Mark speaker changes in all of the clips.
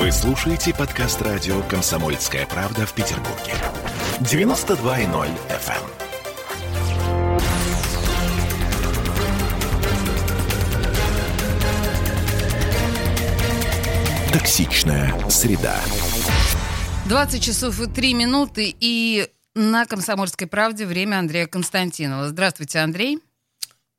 Speaker 1: Вы слушаете подкаст радио «Комсомольская правда» в Петербурге. 92.0 FM. Токсичная среда.
Speaker 2: 20 часов и 3 минуты и на «Комсомольской правде» время Андрея Константинова. Здравствуйте, Андрей.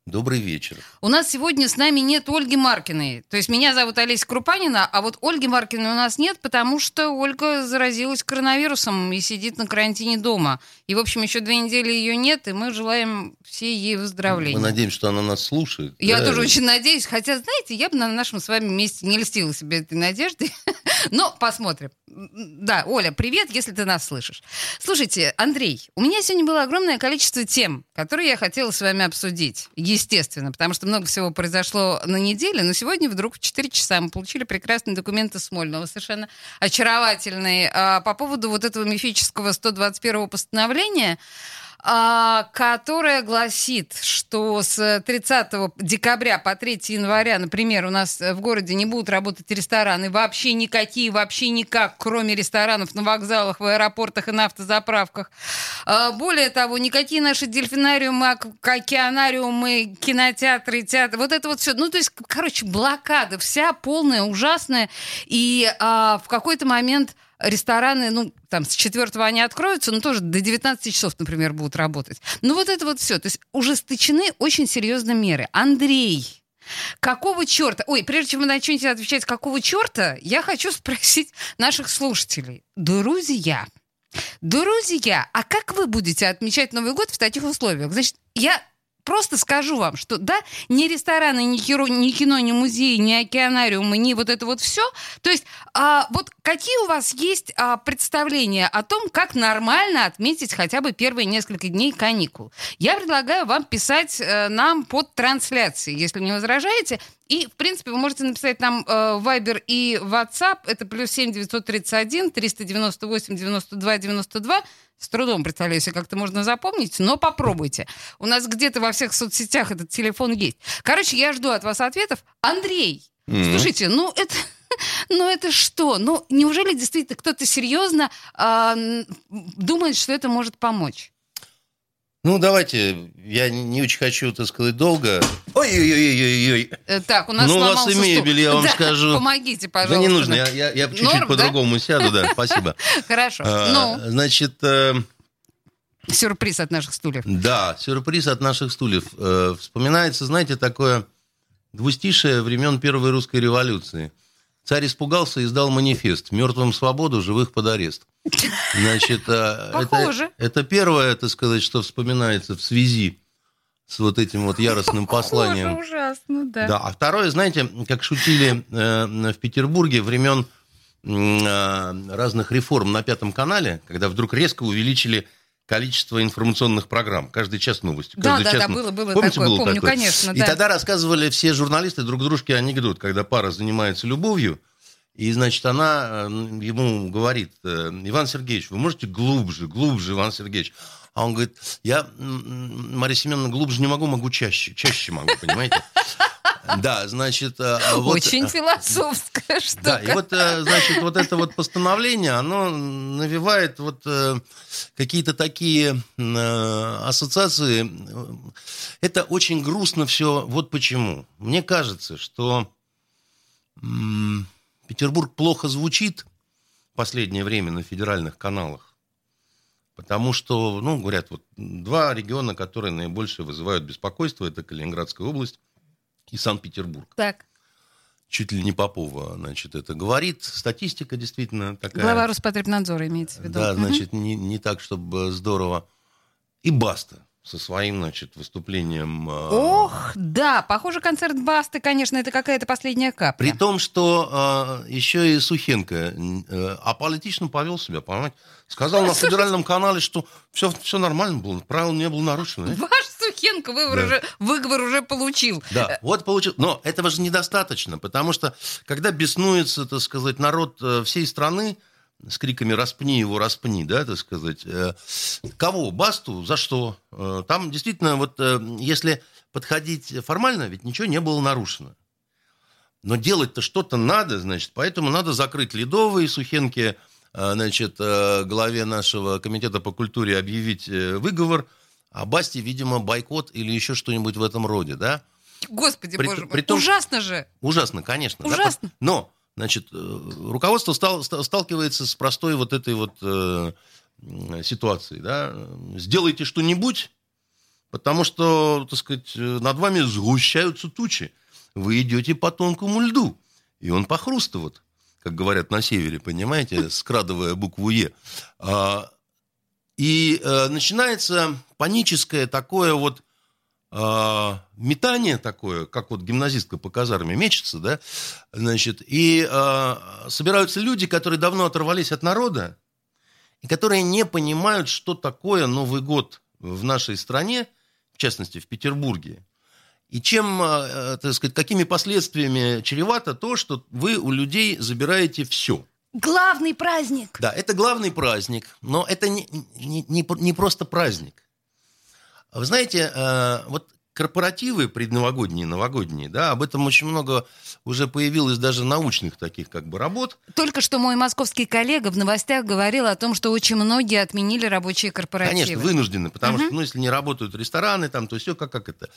Speaker 3: Добрый вечер.
Speaker 2: У нас сегодня с нами нет Ольги Маркиной. То есть меня зовут Олеся Крупанина, а вот Ольги Маркиной у нас нет, потому что Ольга заразилась коронавирусом и сидит на карантине дома. И, в общем, еще две недели ее нет, и мы желаем всей ей выздоровления.
Speaker 3: Мы надеемся, что она нас слушает.
Speaker 2: Я
Speaker 3: да?
Speaker 2: тоже очень надеюсь. Хотя, знаете, я бы на нашем с вами месте не льстила себе этой надеждой. Но посмотрим. Да, Оля, привет, если ты нас слышишь. Слушайте, Андрей, у меня сегодня было огромное количество тем, которые я хотела с вами обсудить естественно, потому что много всего произошло на неделе, но сегодня вдруг в 4 часа мы получили прекрасные документы Смольного, совершенно очаровательные, а, по поводу вот этого мифического 121 постановления, которая гласит, что с 30 декабря по 3 января, например, у нас в городе не будут работать рестораны вообще никакие, вообще никак, кроме ресторанов на вокзалах, в аэропортах и на автозаправках. А, более того, никакие наши дельфинариумы, океанариумы, кинотеатры, театры, вот это вот все. Ну, то есть, короче, блокада вся полная, ужасная. И а, в какой-то момент рестораны, ну, там, с 4 они откроются, но тоже до 19 часов, например, будут работать. Ну, вот это вот все. То есть ужесточены очень серьезно меры. Андрей, Какого черта? Ой, прежде чем вы начнете отвечать, какого черта, я хочу спросить наших слушателей. Друзья, друзья, а как вы будете отмечать Новый год в таких условиях? Значит, я просто скажу вам, что да, ни рестораны, ни, хиро, ни кино, ни музеи, ни океанариумы, ни вот это вот все. То есть а, вот какие у вас есть а, представления о том, как нормально отметить хотя бы первые несколько дней каникул? Я предлагаю вам писать э, нам под трансляцией, если не возражаете. И, в принципе, вы можете написать нам э, Viber и WhatsApp. Это плюс 7 931 398 92 92. С трудом представляю себе, как это можно запомнить, но попробуйте. У нас где-то во всех соцсетях этот телефон есть. Короче, я жду от вас ответов. Андрей, mm-hmm. слушайте, ну это... Ну это что? Ну неужели действительно кто-то серьезно э, думает, что это может помочь?
Speaker 3: Ну, давайте, я не очень хочу, так сказать, долго. Ой-ой-ой-ой-ой.
Speaker 2: Э, так, у нас
Speaker 3: Ну, у вас и мебель, я вам
Speaker 2: да,
Speaker 3: скажу.
Speaker 2: Помогите, пожалуйста.
Speaker 3: Да не нужно, я, я, я чуть-чуть по-другому да? сяду, да, спасибо.
Speaker 2: Хорошо,
Speaker 3: а,
Speaker 2: ну.
Speaker 3: Значит... Э,
Speaker 2: сюрприз от наших стульев.
Speaker 3: Да, сюрприз от наших стульев. Э, вспоминается, знаете, такое двустишее времен Первой русской революции. Царь испугался и издал манифест «Мертвым свободу, живых под арест». Значит,
Speaker 2: Похоже.
Speaker 3: Это, это первое, так сказать, что вспоминается в связи с вот этим вот яростным
Speaker 2: Похоже,
Speaker 3: посланием.
Speaker 2: ужасно, да.
Speaker 3: Да, а второе, знаете, как шутили э, в Петербурге времен э, разных реформ на Пятом канале, когда вдруг резко увеличили количество информационных программ. Каждый час новости.
Speaker 2: Да, да,
Speaker 3: час
Speaker 2: да, было, было
Speaker 3: Помните,
Speaker 2: такое,
Speaker 3: было
Speaker 2: помню,
Speaker 3: такое?
Speaker 2: конечно,
Speaker 3: И
Speaker 2: да.
Speaker 3: тогда рассказывали все журналисты друг дружке анекдот, когда пара занимается любовью, и, значит, она э, ему говорит, э, Иван Сергеевич, вы можете глубже, глубже, Иван Сергеевич. А он говорит, я, Мария Семеновна, глубже не могу, могу чаще, чаще могу, понимаете? Да, значит... э, Вот,
Speaker 2: Очень философская штука.
Speaker 3: да, и вот, значит, вот это вот постановление, оно навевает вот какие-то такие ассоциации. Это очень грустно все. Вот почему. Мне кажется, что Петербург плохо звучит в последнее время на федеральных каналах. Потому что, ну, говорят, вот два региона, которые наибольше вызывают беспокойство, это Калининградская область и Санкт-Петербург.
Speaker 2: Так.
Speaker 3: Чуть ли не Попова, значит, это говорит. Статистика действительно такая.
Speaker 2: Глава Роспотребнадзора имеется в виду.
Speaker 3: Да, значит, не, не так, чтобы здорово. И Баста со своим, значит, выступлением. э,
Speaker 2: Ох, да, похоже, концерт Басты, конечно, это какая-то последняя капля.
Speaker 3: При том, что э, еще и Сухенко э, аполитично повел себя, понимаете? Сказал на федеральном канале, что все, все нормально было, правил не было нарушено.
Speaker 2: Ваш Сухенко выговор,
Speaker 3: Да.
Speaker 2: уже, выговор уже получил.
Speaker 3: Да, вот получил. Но этого же недостаточно, потому что когда беснуется, так сказать, народ э, всей страны с криками «распни его, распни», да, так сказать, э, кого? Басту? За что? Э, Там действительно, вот э, если подходить формально, ведь ничего не было нарушено. Но делать-то что-то надо, значит, поэтому надо закрыть Ледовые, Сухенки, значит, главе нашего комитета по культуре объявить выговор, а Басти, видимо, бойкот или еще что-нибудь в этом роде, да?
Speaker 2: Господи,
Speaker 3: При-
Speaker 2: боже мой,
Speaker 3: при том-
Speaker 2: ужасно же.
Speaker 3: Ужасно, конечно. да,
Speaker 2: Ужасно.
Speaker 3: по- но, значит, э, руководство стал- ста- сталкивается с простой вот этой вот э, ситуацией, да. Сделайте что-нибудь, потому что, так сказать, э, над вами сгущаются тучи. Вы идете по тонкому льду, и он похрустывает, как говорят на севере, понимаете, скрадывая букву «Е». А, И э, начинается паническое такое вот а, метание такое, как вот гимназистка по казарме мечется, да, значит, и а, собираются люди, которые давно оторвались от народа, и которые не понимают, что такое Новый год в нашей стране, в частности, в Петербурге, и чем, а, э, так сказать, какими последствиями чревато то, что вы у людей забираете все.
Speaker 2: Главный праздник.
Speaker 3: Да, это главный праздник, но это не, не, не, не просто праздник. Вы знаете, э, вот корпоративы предновогодние, новогодние, да, об этом очень много уже появилось даже научных таких как бы работ.
Speaker 2: Только что мой московский коллега в новостях говорил о том, что очень многие отменили рабочие корпоративы.
Speaker 3: Конечно, вынуждены, потому что, ну, если не работают рестораны, там, то все как, как это.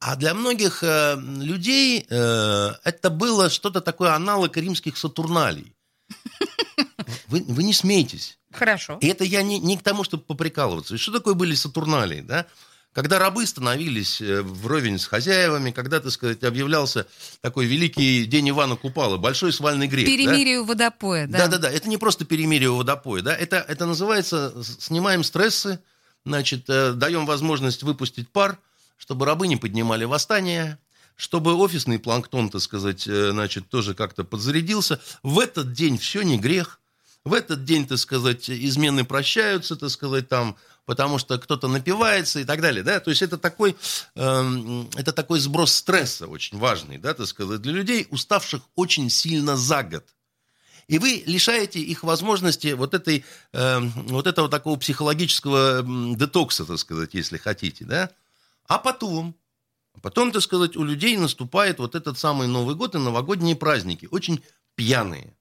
Speaker 3: А для многих э, людей э, это было что-то такое аналог римских сатурналей. Вы, вы не смейтесь.
Speaker 2: Хорошо.
Speaker 3: И это я не, не к тому, чтобы поприкалываться. И Что такое были сатурналии, да? Когда рабы становились э, вровень с хозяевами, когда, так сказать, объявлялся такой великий день Ивана Купала, большой свальный грех. да?
Speaker 2: Перемирие у водопоя, да?
Speaker 3: Да, да, да. Это не просто перемирие у водопоя, да. Это, это называется снимаем стрессы, значит, э, даем возможность выпустить пар, чтобы рабы не поднимали восстания, чтобы офисный планктон, так сказать, э, значит, тоже как-то подзарядился. В этот день все не грех. В этот день, так сказать, измены прощаются, так сказать, там, потому что кто-то напивается и так далее, да, то есть это такой, эм, это такой сброс стресса очень важный, да, так сказать, для людей, уставших очень сильно за год. И вы лишаете их возможности вот, этой, эм, вот этого такого психологического детокса, так сказать, если хотите, да. А потом, потом, так сказать, у людей наступает вот этот самый Новый год и новогодние праздники, очень пьяные.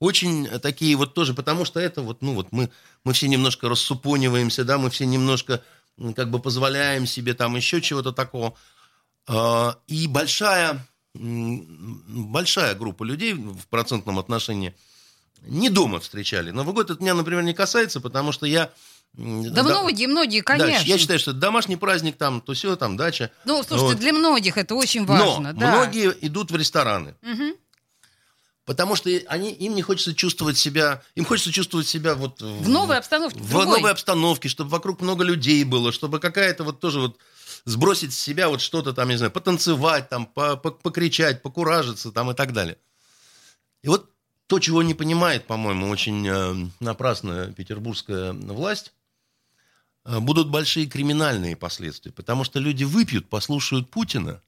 Speaker 3: Очень такие вот тоже, потому что это вот, ну вот мы, мы все немножко рассупониваемся, да, мы все немножко как бы позволяем себе там еще чего-то такого. А, И большая, большая группа людей в процентном отношении не дома встречали. Новый год это меня, например, не касается, потому что я... м,
Speaker 2: Да, многие, многие,
Speaker 3: да,
Speaker 2: конечно.
Speaker 3: я считаю, что это домашний праздник, там, то все, там, дача.
Speaker 2: Ну, слушайте,
Speaker 3: Вот.
Speaker 2: для многих это очень важно,
Speaker 3: Но
Speaker 2: да.
Speaker 3: многие идут в рестораны.
Speaker 2: Мгм.
Speaker 3: Потому что они, им не хочется чувствовать себя, им хочется чувствовать себя вот
Speaker 2: В новой обстановке,
Speaker 3: в
Speaker 2: другой.
Speaker 3: новой обстановке, чтобы вокруг много людей было, чтобы какая-то вот тоже вот сбросить с себя вот что-то там, не знаю, потанцевать, там, по- по- покричать, покуражиться там и так далее. И вот то, чего не понимает, по-моему, очень э, напрасно петербургская власть, э, будут большие криминальные последствия, потому что люди выпьют, послушают Путина,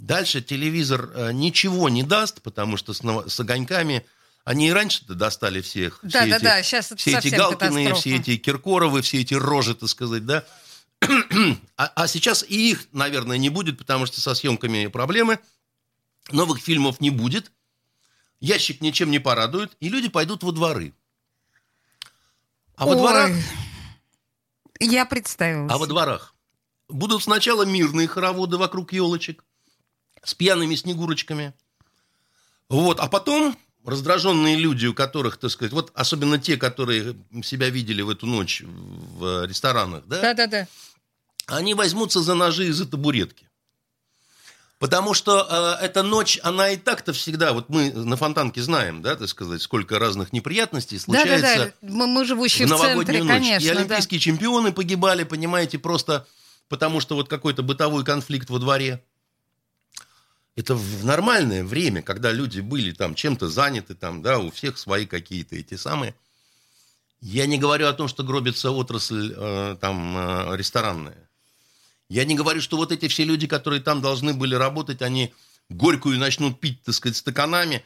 Speaker 3: Дальше телевизор э, ничего не даст, потому что с, с огоньками они и раньше-то достали всех.
Speaker 2: Да,
Speaker 3: все
Speaker 2: да,
Speaker 3: эти,
Speaker 2: да, сейчас
Speaker 3: все эти Галкины,
Speaker 2: катастрофа.
Speaker 3: все эти Киркоровы, все эти рожи, так сказать, да. а, а сейчас и их, наверное, не будет, потому что со съемками проблемы. Новых фильмов не будет. Ящик ничем не порадует, и люди пойдут во дворы. А во
Speaker 2: Ой,
Speaker 3: дворах
Speaker 2: Я представила.
Speaker 3: а во дворах будут сначала мирные хороводы вокруг елочек с пьяными снегурочками. Вот, а потом раздраженные люди, у которых, так сказать, вот особенно те, которые себя видели в эту ночь в ресторанах, да,
Speaker 2: Да-да-да.
Speaker 3: они возьмутся за ножи и за табуретки. Потому что э, эта ночь, она и так-то всегда, вот мы на Фонтанке знаем, да, так сказать, сколько разных неприятностей случается
Speaker 2: Да-да-да. Мы, мы живущие
Speaker 3: в
Speaker 2: в, центре,
Speaker 3: ночь.
Speaker 2: конечно.
Speaker 3: и
Speaker 2: да.
Speaker 3: олимпийские чемпионы погибали, понимаете, просто потому что вот какой-то бытовой конфликт во дворе. Это в нормальное время, когда люди были там чем-то заняты, там, да, у всех свои какие-то эти самые. Я не говорю о том, что гробится отрасль э, там э, ресторанная. Я не говорю, что вот эти все люди, которые там должны были работать, они горькую начнут пить, так сказать, стаканами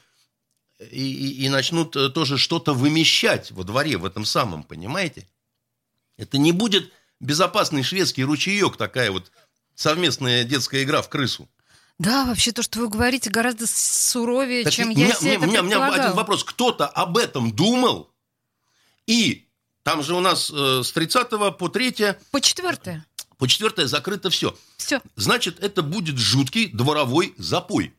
Speaker 3: и, и- и начнут э, тоже что-то вымещать во дворе, в этом самом, понимаете? Это не будет безопасный шведский ручеек, такая вот совместная детская игра в крысу.
Speaker 2: Да, вообще то, что вы говорите, гораздо суровее,
Speaker 3: Так
Speaker 2: чем я
Speaker 3: меня-
Speaker 2: себе
Speaker 3: меня-
Speaker 2: это
Speaker 3: меня- у меня один вопрос. Кто-то об этом думал? И там же у нас э, с 30 по 3,
Speaker 2: По четвертое.
Speaker 3: по 4 закрыто все.
Speaker 2: Все.
Speaker 3: Значит, это будет жуткий дворовой запой.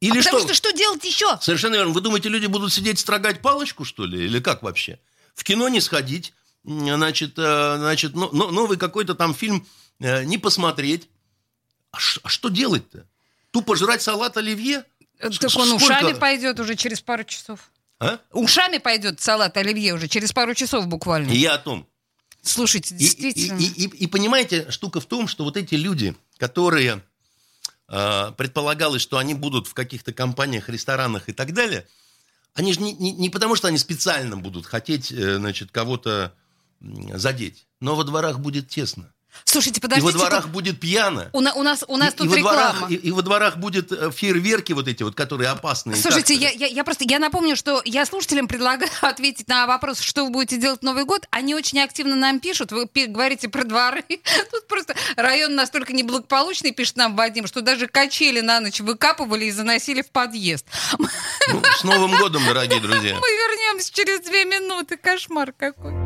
Speaker 3: Или
Speaker 2: а
Speaker 3: что?
Speaker 2: потому что что делать еще?
Speaker 3: Совершенно верно. Вы думаете, люди будут сидеть строгать палочку, что ли? Или как вообще? В кино не сходить, значит, э, значит но- но- новый какой-то там фильм э, не посмотреть. А, ш- а что делать-то? Тупо жрать салат оливье?
Speaker 2: Так
Speaker 3: С-
Speaker 2: он
Speaker 3: сколько-
Speaker 2: ушами пойдет уже через пару часов.
Speaker 3: А?
Speaker 2: Ушами пойдет салат оливье уже через пару часов буквально.
Speaker 3: И я о том.
Speaker 2: Слушайте,
Speaker 3: И,
Speaker 2: действительно.
Speaker 3: и- и- и- и понимаете, штука в том, что вот эти люди, которые э, предполагалось, что они будут в каких-то компаниях, ресторанах и так далее, они же не, не- не потому, что они специально будут хотеть, э, значит, кого-то задеть, но во дворах будет тесно.
Speaker 2: Слушайте,
Speaker 3: и во
Speaker 2: подождите.
Speaker 3: дворах будет пьяно.
Speaker 2: У, на- у нас, у нас
Speaker 3: и,
Speaker 2: тут
Speaker 3: и во
Speaker 2: реклама.
Speaker 3: дворах, и, и во дворах будет э, фейерверки вот эти вот, которые опасные.
Speaker 2: Слушайте, я, я, я просто я напомню, что я слушателям предлагаю ответить на вопрос, что вы будете делать в Новый год. Они очень активно нам пишут. Вы говорите про дворы. Тут просто район настолько неблагополучный, пишет нам Вадим, что даже качели на ночь выкапывали и заносили в подъезд.
Speaker 3: Ну, с Новым годом, дорогие друзья.
Speaker 2: Мы вернемся через две минуты. Кошмар какой.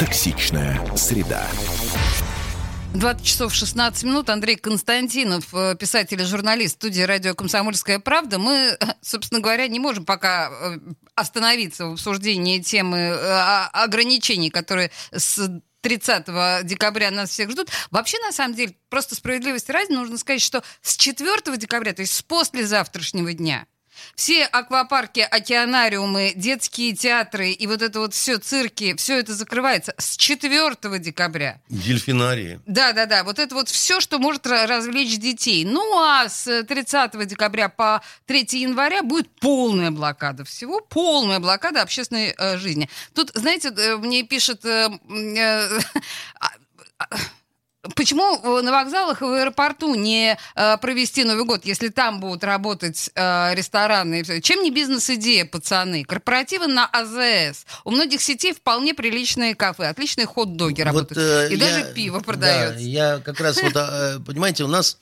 Speaker 1: Токсичная среда.
Speaker 2: 20 часов 16 минут. Андрей Константинов, э, писатель и журналист студии радио «Комсомольская правда». Мы, э, собственно говоря, не можем пока э, остановиться в обсуждении темы ограничений, которые с 30 декабря нас всех ждут. Вообще, на самом деле, просто справедливости ради нужно сказать, что с 4 декабря, то есть с послезавтрашнего дня, все аквапарки, океанариумы, детские театры и вот это вот все цирки, все это закрывается с 4 декабря.
Speaker 3: Дельфинарии.
Speaker 2: Да, да, да. Вот это вот все, что может ра- развлечь детей. Ну а с 30 декабря по 3 января будет полная блокада всего, полная блокада общественной э, жизни. Тут, знаете, э, мне пишет. э, э, а, а, Почему на вокзалах и в аэропорту не э, провести Новый год, если там будут работать э, рестораны и все? Чем не бизнес-идея, пацаны? Корпоративы на АЗС. У многих сетей вполне приличные кафе, отличные хот-доги работают.
Speaker 3: э,
Speaker 2: и
Speaker 3: я-
Speaker 2: даже пиво продается.
Speaker 3: Да, я как раз вот, э, понимаете, у нас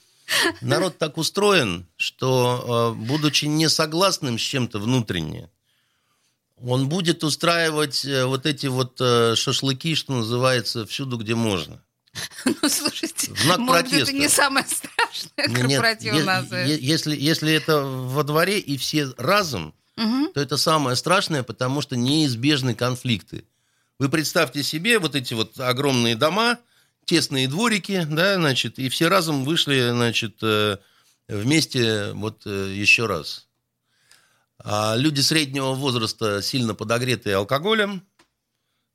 Speaker 3: народ так устроен, что, будучи не согласным с чем-то внутренне, он будет устраивать вот эти вот шашлыки, что называется, всюду, где можно.
Speaker 2: Ну, слушайте,
Speaker 3: знак
Speaker 2: может,
Speaker 3: протеста.
Speaker 2: это не самое страшное
Speaker 3: Нет,
Speaker 2: корпоратив
Speaker 3: е-
Speaker 2: у нас. э.
Speaker 3: если, если это во дворе и все разом,
Speaker 2: Мгм.
Speaker 3: то это самое страшное, потому что неизбежны конфликты. Вы представьте себе вот эти вот огромные дома, тесные дворики, да, значит, и все разом вышли, значит, э, вместе вот э, еще раз. А люди среднего возраста сильно подогретые алкоголем,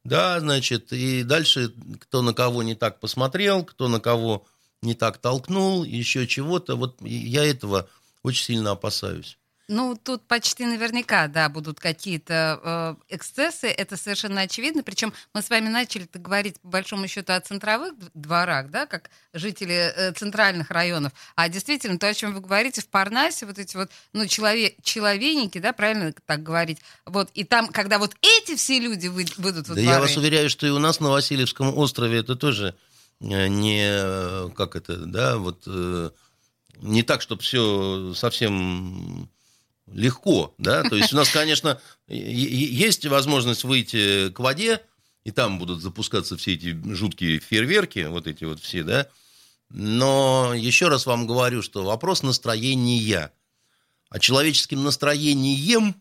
Speaker 3: да, значит, и дальше кто на кого не так посмотрел, кто на кого не так толкнул, еще чего-то. Вот я этого очень сильно опасаюсь.
Speaker 2: Ну, тут почти наверняка, да, будут какие-то э, эксцессы, это совершенно очевидно. Причем мы с вами начали говорить, по большому счету, о центровых дворах, да, как жители э, центральных районов. А действительно, то, о чем вы говорите, в Парнасе вот эти вот, ну, челове- человейники, да, правильно так говорить, вот, и там, когда вот эти все люди вы- выйдут во
Speaker 3: Да
Speaker 2: дворы...
Speaker 3: я вас уверяю, что и у нас на Васильевском острове это тоже э, не, э, как это, да, вот э, не так, чтобы все совсем легко, да, то есть у нас, конечно, есть возможность выйти к воде, и там будут запускаться все эти жуткие фейерверки, вот эти вот все, да, но еще раз вам говорю, что вопрос настроения, а человеческим настроением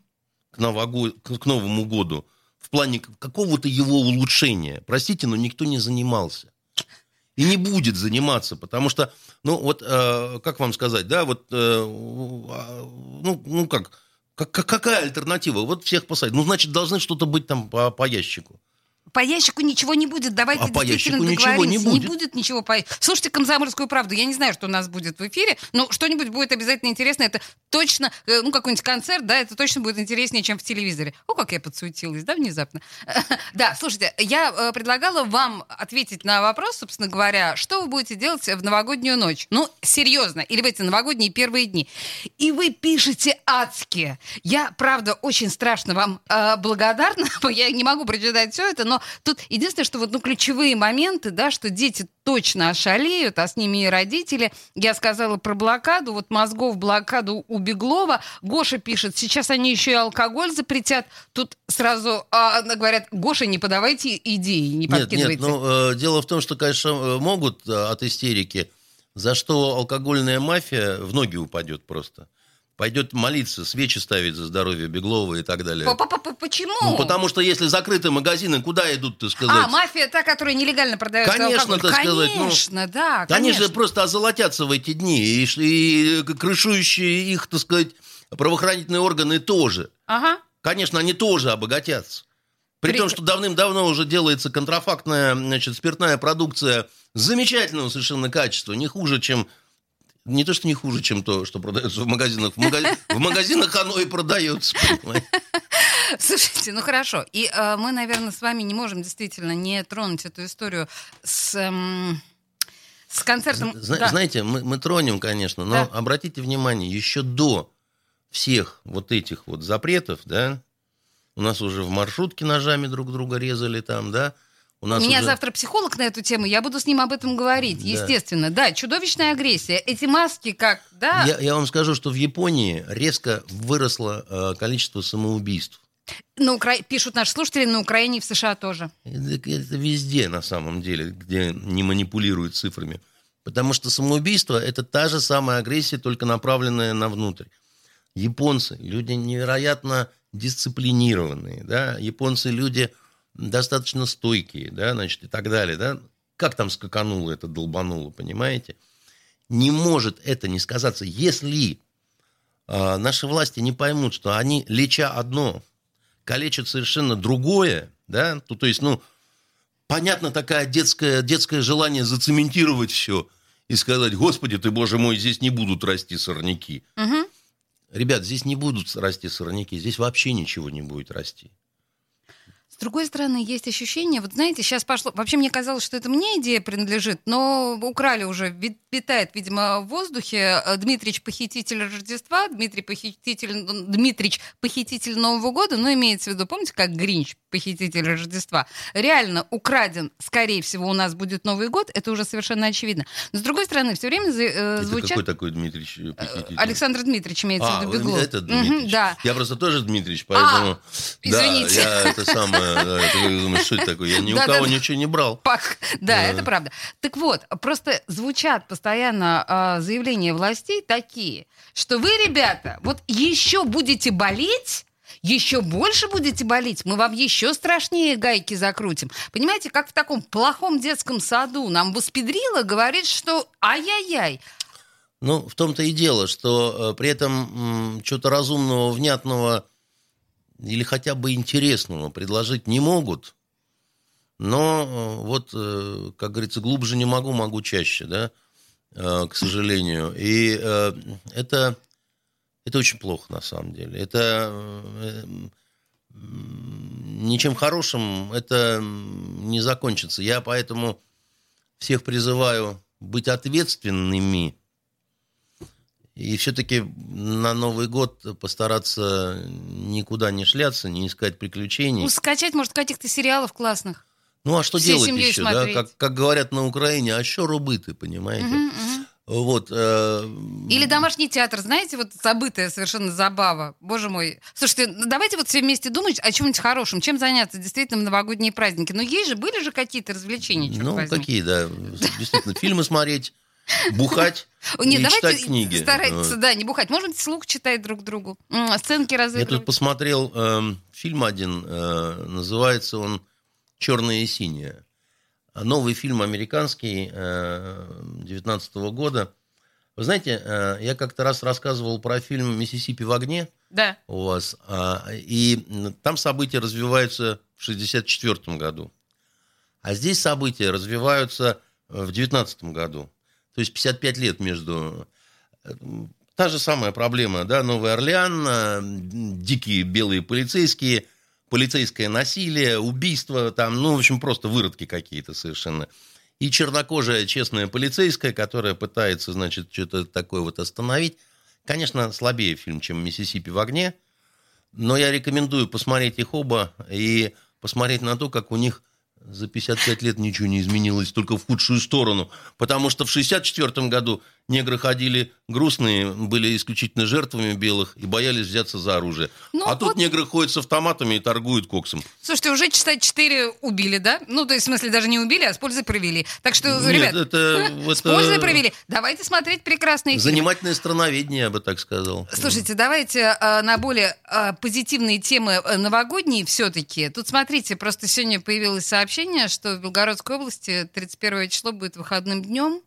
Speaker 3: к, Нового- к Новому году в плане какого-то его улучшения, простите, но никто не занимался. И не будет заниматься, потому что, ну вот, э, как вам сказать, да, вот, э, а, ну, ну как, как, как- какая альтернатива? Вот всех посадить. Ну, значит, должны что-то быть там по, по ящику.
Speaker 2: По ящику ничего не будет. Давайте
Speaker 3: А
Speaker 2: действительно
Speaker 3: ничего не
Speaker 2: договоримся.
Speaker 3: будет.
Speaker 2: ничего по... Слушайте «Комсомольскую правду». Я не знаю, что у нас будет в эфире, но что-нибудь будет обязательно интересно. Это точно, э, ну, какой-нибудь концерт, да, это точно будет интереснее, чем в телевизоре. О, как я подсуетилась, да, внезапно. Да, слушайте, я э, предлагала вам ответить на вопрос, собственно говоря, что вы будете делать в новогоднюю ночь? Ну, серьезно, или в эти новогодние первые дни. И вы пишете адски. Я, правда, очень страшно вам э, благодарна. Я не могу прочитать все это, но тут единственное, что вот ну, ключевые моменты, да, что дети точно ошалеют, а с ними и родители. Я сказала про блокаду, вот мозгов блокаду у Беглова. Гоша пишет, сейчас они еще и алкоголь запретят. Тут сразу а, говорят, Гоша, не подавайте идеи, не
Speaker 3: Нет,
Speaker 2: подкидывайте.
Speaker 3: нет, ну, э, дело в том, что, конечно, могут э, от истерики, за что алкогольная мафия в ноги упадет просто. Пойдет молиться, свечи ставить за здоровье Беглова и так далее.
Speaker 2: Почему?
Speaker 3: Ну, потому что если закрыты магазины, куда идут, так сказать?
Speaker 2: А, мафия та, которая нелегально продает
Speaker 3: Конечно,
Speaker 2: алкоголь.
Speaker 3: так сказать, ну,
Speaker 2: Конечно, да,
Speaker 3: Они
Speaker 2: конечно.
Speaker 3: же просто озолотятся в эти дни. И, и крышующие их, так сказать, правоохранительные органы тоже.
Speaker 2: Ага.
Speaker 3: Конечно, они тоже обогатятся. При
Speaker 2: При-
Speaker 3: том, что давным-давно уже делается контрафактная значит, спиртная продукция замечательного совершенно качества, не хуже, чем... Не то, что не хуже, чем то, что продается в магазинах. В, мага- в магазинах оно и продается. понимаете?
Speaker 2: Слушайте, ну хорошо. И э, мы, наверное, с вами не можем действительно не тронуть эту историю с, эм, с концертом.
Speaker 3: Зна-
Speaker 2: Да.
Speaker 3: Знаете, мы, мы тронем, конечно, но
Speaker 2: Да.
Speaker 3: обратите внимание, еще до всех вот этих вот запретов, да, у нас уже в маршрутке ножами друг друга резали там, да, у нас
Speaker 2: меня
Speaker 3: уже-
Speaker 2: завтра психолог на эту тему, я буду с ним об этом говорить,
Speaker 3: Да.
Speaker 2: естественно. Да, чудовищная агрессия. Эти маски как, да,
Speaker 3: Я, я вам скажу, что в Японии резко выросло э, количество самоубийств.
Speaker 2: на Укра- пишут наши слушатели, на Украине и в США тоже.
Speaker 3: Это, это везде, на самом деле, где не манипулируют цифрами. Потому что самоубийство – это та же самая агрессия, только направленная на внутрь. Японцы – люди невероятно дисциплинированные, да, японцы – люди достаточно стойкие, да, значит, и так далее, да. Как там скакануло это, долбануло, понимаете? Не может это не сказаться, если а, наши власти не поймут, что они, леча одно, калечат совершенно другое, да, то, то есть, ну, понятно, такая детское, детское желание зацементировать все и сказать, господи ты, боже мой, здесь не будут расти сорняки.
Speaker 2: Мгм.
Speaker 3: Ребят, здесь не будут расти сорняки, здесь вообще ничего не будет расти.
Speaker 2: С другой стороны, есть ощущение, вот знаете, сейчас пошло... Вообще мне казалось, что это мне идея принадлежит, но украли уже, ви- витает, видимо, в воздухе. Э, Дмитрич похититель Рождества, Дмитрий похититель... Дмитрич похититель Нового года, ну, имеется в виду, помните, как Гринч похититель Рождества? Реально украден, скорее всего, у нас будет Новый год, это уже совершенно очевидно. Но, с другой стороны, все время э,
Speaker 3: Это
Speaker 2: звучат...
Speaker 3: какой такой Дмитрич э, похититель?
Speaker 2: Александр Дмитрич имеется в
Speaker 3: А,
Speaker 2: виду Беглов.
Speaker 3: это Дмитрич.
Speaker 2: да.
Speaker 3: Я просто тоже Дмитрич, поэтому...
Speaker 2: извините.
Speaker 3: Да, я это самое... да, это вы думаете, что это такое? Я ни у
Speaker 2: Да, да,
Speaker 3: кого
Speaker 2: да.
Speaker 3: ничего не брал.
Speaker 2: Пак. Да,
Speaker 3: Да.
Speaker 2: это правда. Так вот, просто звучат постоянно а, заявления властей такие, что вы, ребята, вот еще будете болеть, еще больше будете болеть, мы вам еще страшнее гайки закрутим. Понимаете, как в таком плохом детском саду нам Воспедрила говорит, что ай-яй-яй.
Speaker 3: Ну, в том-то и дело, что э, при этом что-то разумного, внятного или хотя бы интересного предложить не могут. Но э, вот, э, как говорится, глубже не могу, могу чаще, да, э, к сожалению. И это, это очень плохо на самом деле. Это ничем хорошим это не закончится. Я поэтому всех призываю быть ответственными и все-таки на Новый год постараться никуда не шляться, не искать приключений.
Speaker 2: Ну, скачать, может, каких-то сериалов классных.
Speaker 3: Ну, а что
Speaker 2: всей
Speaker 3: делать еще, да?
Speaker 2: смотреть.
Speaker 3: Как, как говорят на Украине, а что рубыты, понимаете?
Speaker 2: Мгм, мгм.
Speaker 3: Вот. э,
Speaker 2: Или домашний театр, знаете, вот забытая совершенно забава. Боже мой. Слушайте, ну давайте вот все вместе думать о чем-нибудь хорошем, чем заняться действительно в новогодние праздники. Ну, есть же, были же какие-то развлечения,
Speaker 3: Ну,
Speaker 2: возьми.
Speaker 3: какие, да. Действительно, фильмы смотреть, бухать
Speaker 2: Нет,
Speaker 3: и
Speaker 2: давайте
Speaker 3: читать книги.
Speaker 2: старайтесь,
Speaker 3: Вот.
Speaker 2: да, не бухать. Может быть, слух читать друг другу. Сценки
Speaker 3: Я
Speaker 2: разыгрывать.
Speaker 3: тут посмотрел эм, фильм один, э, называется он «Черное и синее». Новый фильм американский э, 19 года. Вы знаете, э, я как-то раз рассказывал про фильм «Миссисипи в огне»
Speaker 2: Да.
Speaker 3: у вас, а, и там события развиваются в 64 году. А здесь события развиваются в 19 году. То есть 55 лет между... Э, та же самая проблема, да, Новый Орлеан, э, дикие белые полицейские, полицейское насилие, убийство, там, ну, в общем, просто выродки какие-то совершенно. И чернокожая честная полицейская, которая пытается, значит, что-то такое вот остановить. Конечно, слабее фильм, чем «Миссисипи в огне», но я рекомендую посмотреть их оба и посмотреть на то, как у них за 55 лет ничего не изменилось, только в худшую сторону. Потому что в 64 году негры ходили грустные, были исключительно жертвами белых и боялись взяться за оружие. Ну, а вот... тут негры ходят с автоматами и торгуют коксом.
Speaker 2: Слушайте, уже часа 4 убили, да? Ну, то есть, в смысле, даже не убили, а с пользой провели. Так что,
Speaker 3: Нет,
Speaker 2: ребят,
Speaker 3: это,
Speaker 2: с это... пользой провели. Давайте смотреть прекрасные
Speaker 3: фильмы. Занимательное страноведение, я бы так сказал.
Speaker 2: Слушайте, давайте э, на более э, позитивные темы э, новогодние все-таки. Тут, смотрите, просто сегодня появилось сообщение, что в Белгородской области 31 число будет выходным днем.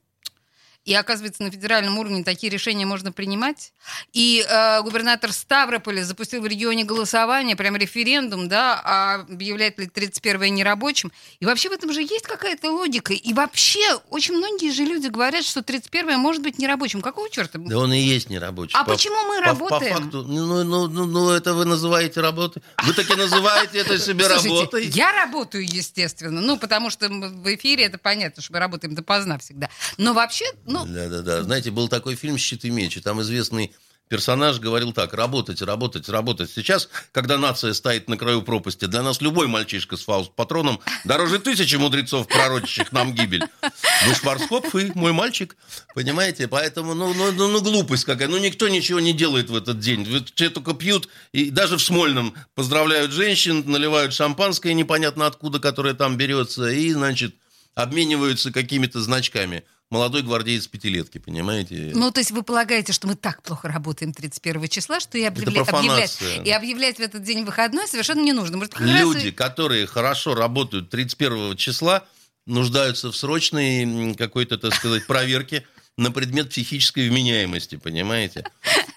Speaker 2: И оказывается, на федеральном уровне такие решения можно принимать. И э, губернатор Ставрополя запустил в регионе голосование, прям референдум, да, а объявлять ли 31-е нерабочим. И вообще в этом же есть какая-то логика. И вообще очень многие же люди говорят, что 31-е может быть нерабочим. Какого черта?
Speaker 3: Да он и есть нерабочий.
Speaker 2: А по, почему мы
Speaker 3: по,
Speaker 2: работаем?
Speaker 3: По факту, ну, ну, ну, ну, это вы называете работой. Вы таки называете это себе работой.
Speaker 2: Я работаю, естественно. Ну, потому что в эфире это понятно, что мы работаем допоздна всегда. Но вообще, ну...
Speaker 3: Да-да-да. Знаете, был такой фильм «Щит и меч», и там известный персонаж говорил так, работать, работать, работать. Сейчас, когда нация стоит на краю пропасти, для нас любой мальчишка с фауст-патроном дороже тысячи мудрецов, пророчащих нам гибель. Вы Шварцкопф и мой мальчик, понимаете? Поэтому, ну, ну, ну, ну, глупость какая. Ну, никто ничего не делает в этот день. Все только пьют, и даже в Смольном поздравляют женщин, наливают шампанское непонятно откуда, которое там берется, и, значит, обмениваются какими-то значками – молодой гвардеец пятилетки, понимаете?
Speaker 2: Ну, то есть вы полагаете, что мы так плохо работаем 31 числа, что и, объявля... объявлять, и объявлять в этот день выходной совершенно не нужно. Может,
Speaker 3: Люди, раз... которые хорошо работают 31 числа, нуждаются в срочной какой-то, так сказать, проверке на предмет психической вменяемости, понимаете?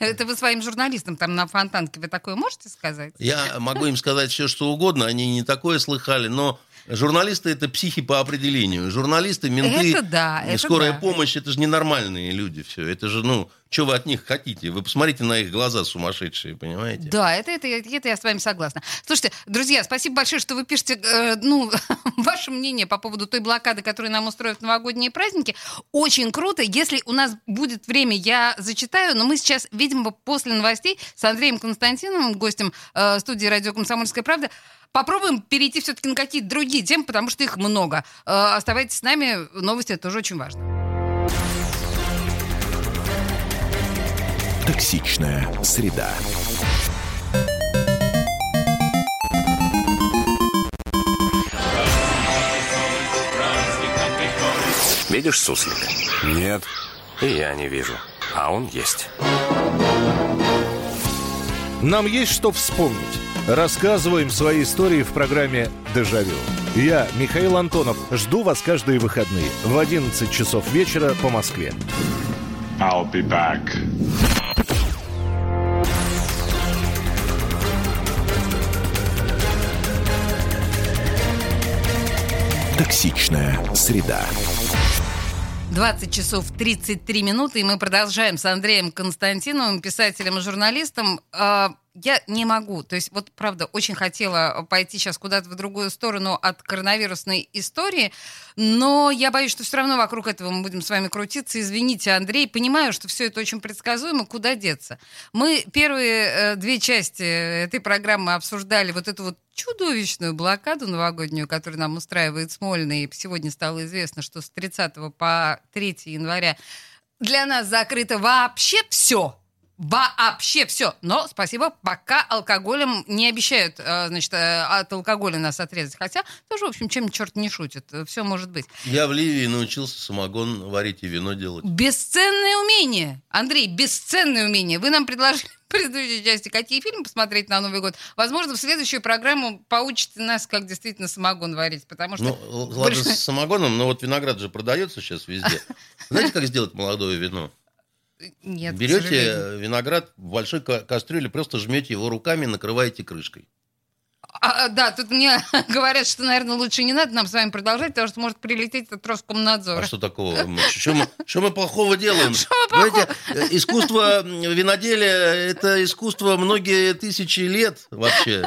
Speaker 2: Это вы своим журналистам там на Фонтанке вы такое можете сказать?
Speaker 3: Я могу им сказать все, что угодно, они не такое слыхали, но Журналисты это психи по определению. Журналисты, менты, это да, это скорая да. помощь, это же ненормальные люди все. Это же, ну, что вы от них хотите? Вы посмотрите на их глаза сумасшедшие, понимаете?
Speaker 2: Да, это, это, это я с вами согласна. Слушайте, друзья, спасибо большое, что вы пишете, э, ну, ваше мнение по поводу той блокады, которую нам устроят новогодние праздники. Очень круто. Если у нас будет время, я зачитаю, но мы сейчас, видимо, после новостей с Андреем Константиновым, гостем э, студии «Радио Комсомольская правда», Попробуем перейти все-таки на какие-то другие темы, потому что их много. Э, оставайтесь с нами, новости это тоже очень важно.
Speaker 1: Токсичная среда.
Speaker 4: Видишь суслик?
Speaker 5: Нет.
Speaker 4: И я не вижу. А он есть.
Speaker 5: Нам есть что вспомнить. Рассказываем свои истории в программе «Дежавю». Я, Михаил Антонов, жду вас каждые выходные в 11 часов вечера по Москве. I'll be back.
Speaker 1: Токсичная среда.
Speaker 2: 20 часов 33 минуты, и мы продолжаем с Андреем Константиновым, писателем и журналистом. Я не могу. То есть, вот правда, очень хотела пойти сейчас куда-то в другую сторону от коронавирусной истории, но я боюсь, что все равно вокруг этого мы будем с вами крутиться. Извините, Андрей, понимаю, что все это очень предсказуемо, куда деться. Мы первые э, две части этой программы обсуждали вот эту вот чудовищную блокаду новогоднюю, которую нам устраивает Смольный. Сегодня стало известно, что с 30 по 3 января для нас закрыто вообще все Вообще все. Но спасибо, пока алкоголем не обещают, э, значит, э, от алкоголя нас отрезать. Хотя тоже, в общем, чем черт не шутит. Все может быть.
Speaker 3: Я в Ливии научился самогон варить и вино делать.
Speaker 2: Бесценное умение. Андрей, бесценное умение. Вы нам предложили в предыдущей части, какие фильмы посмотреть на Новый год. Возможно, в следующую программу поучите нас, как действительно самогон варить, потому что...
Speaker 3: Ну, ладно, больше... с самогоном, но вот виноград же продается сейчас везде. Знаете, как сделать молодое вино?
Speaker 2: Нет,
Speaker 3: Берете виноград в большой кастрюле, просто жмете его руками, накрываете крышкой.
Speaker 2: А, а, да, тут мне говорят, что, наверное, лучше не надо нам с вами продолжать, потому что может прилететь от Роскомнадзора.
Speaker 3: А что такого? Что мы, что мы плохого делаем?
Speaker 2: Что мы плохого?
Speaker 3: Знаете, искусство виноделия – это искусство многие тысячи лет вообще.